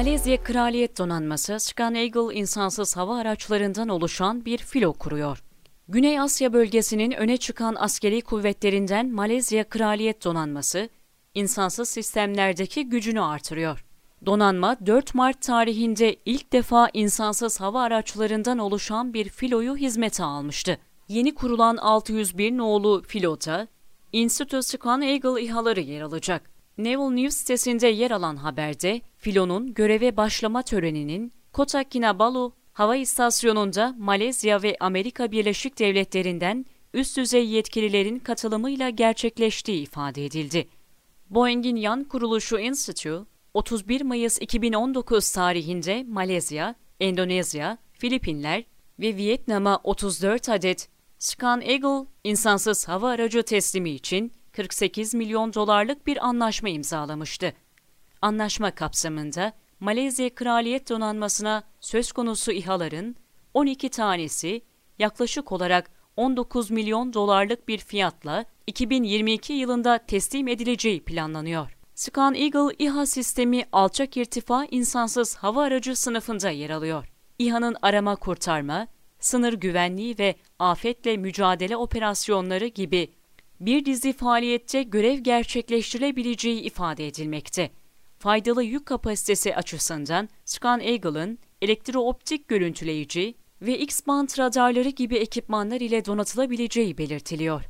Malezya Kraliyet Donanması Scan Eagle insansız hava araçlarından oluşan bir filo kuruyor. Güney Asya bölgesinin öne çıkan askeri kuvvetlerinden Malezya Kraliyet Donanması, insansız sistemlerdeki gücünü artırıyor. Donanma 4 Mart tarihinde ilk defa insansız hava araçlarından oluşan bir filoyu hizmete almıştı. Yeni kurulan 601 nolu filota, Institute Scan Eagle İHA'ları yer alacak. Naval News sitesinde yer alan haberde, filonun göreve başlama töreninin Kota Kinabalu Hava İstasyonu'nda Malezya ve Amerika Birleşik Devletleri'nden üst düzey yetkililerin katılımıyla gerçekleştiği ifade edildi. Boeing'in yan kuruluşu Institute, 31 Mayıs 2019 tarihinde Malezya, Endonezya, Filipinler ve Vietnam'a 34 adet Scan Eagle insansız hava aracı teslimi için 48 milyon dolarlık bir anlaşma imzalamıştı. Anlaşma kapsamında Malezya Kraliyet Donanması'na söz konusu İHA'ların 12 tanesi yaklaşık olarak 19 milyon dolarlık bir fiyatla 2022 yılında teslim edileceği planlanıyor. Scan Eagle İHA sistemi alçak irtifa insansız hava aracı sınıfında yer alıyor. İHA'nın arama kurtarma, sınır güvenliği ve afetle mücadele operasyonları gibi bir dizi faaliyette görev gerçekleştirilebileceği ifade edilmekte. Faydalı yük kapasitesi açısından Scan Eagle'ın elektrooptik görüntüleyici ve X-band radarları gibi ekipmanlar ile donatılabileceği belirtiliyor.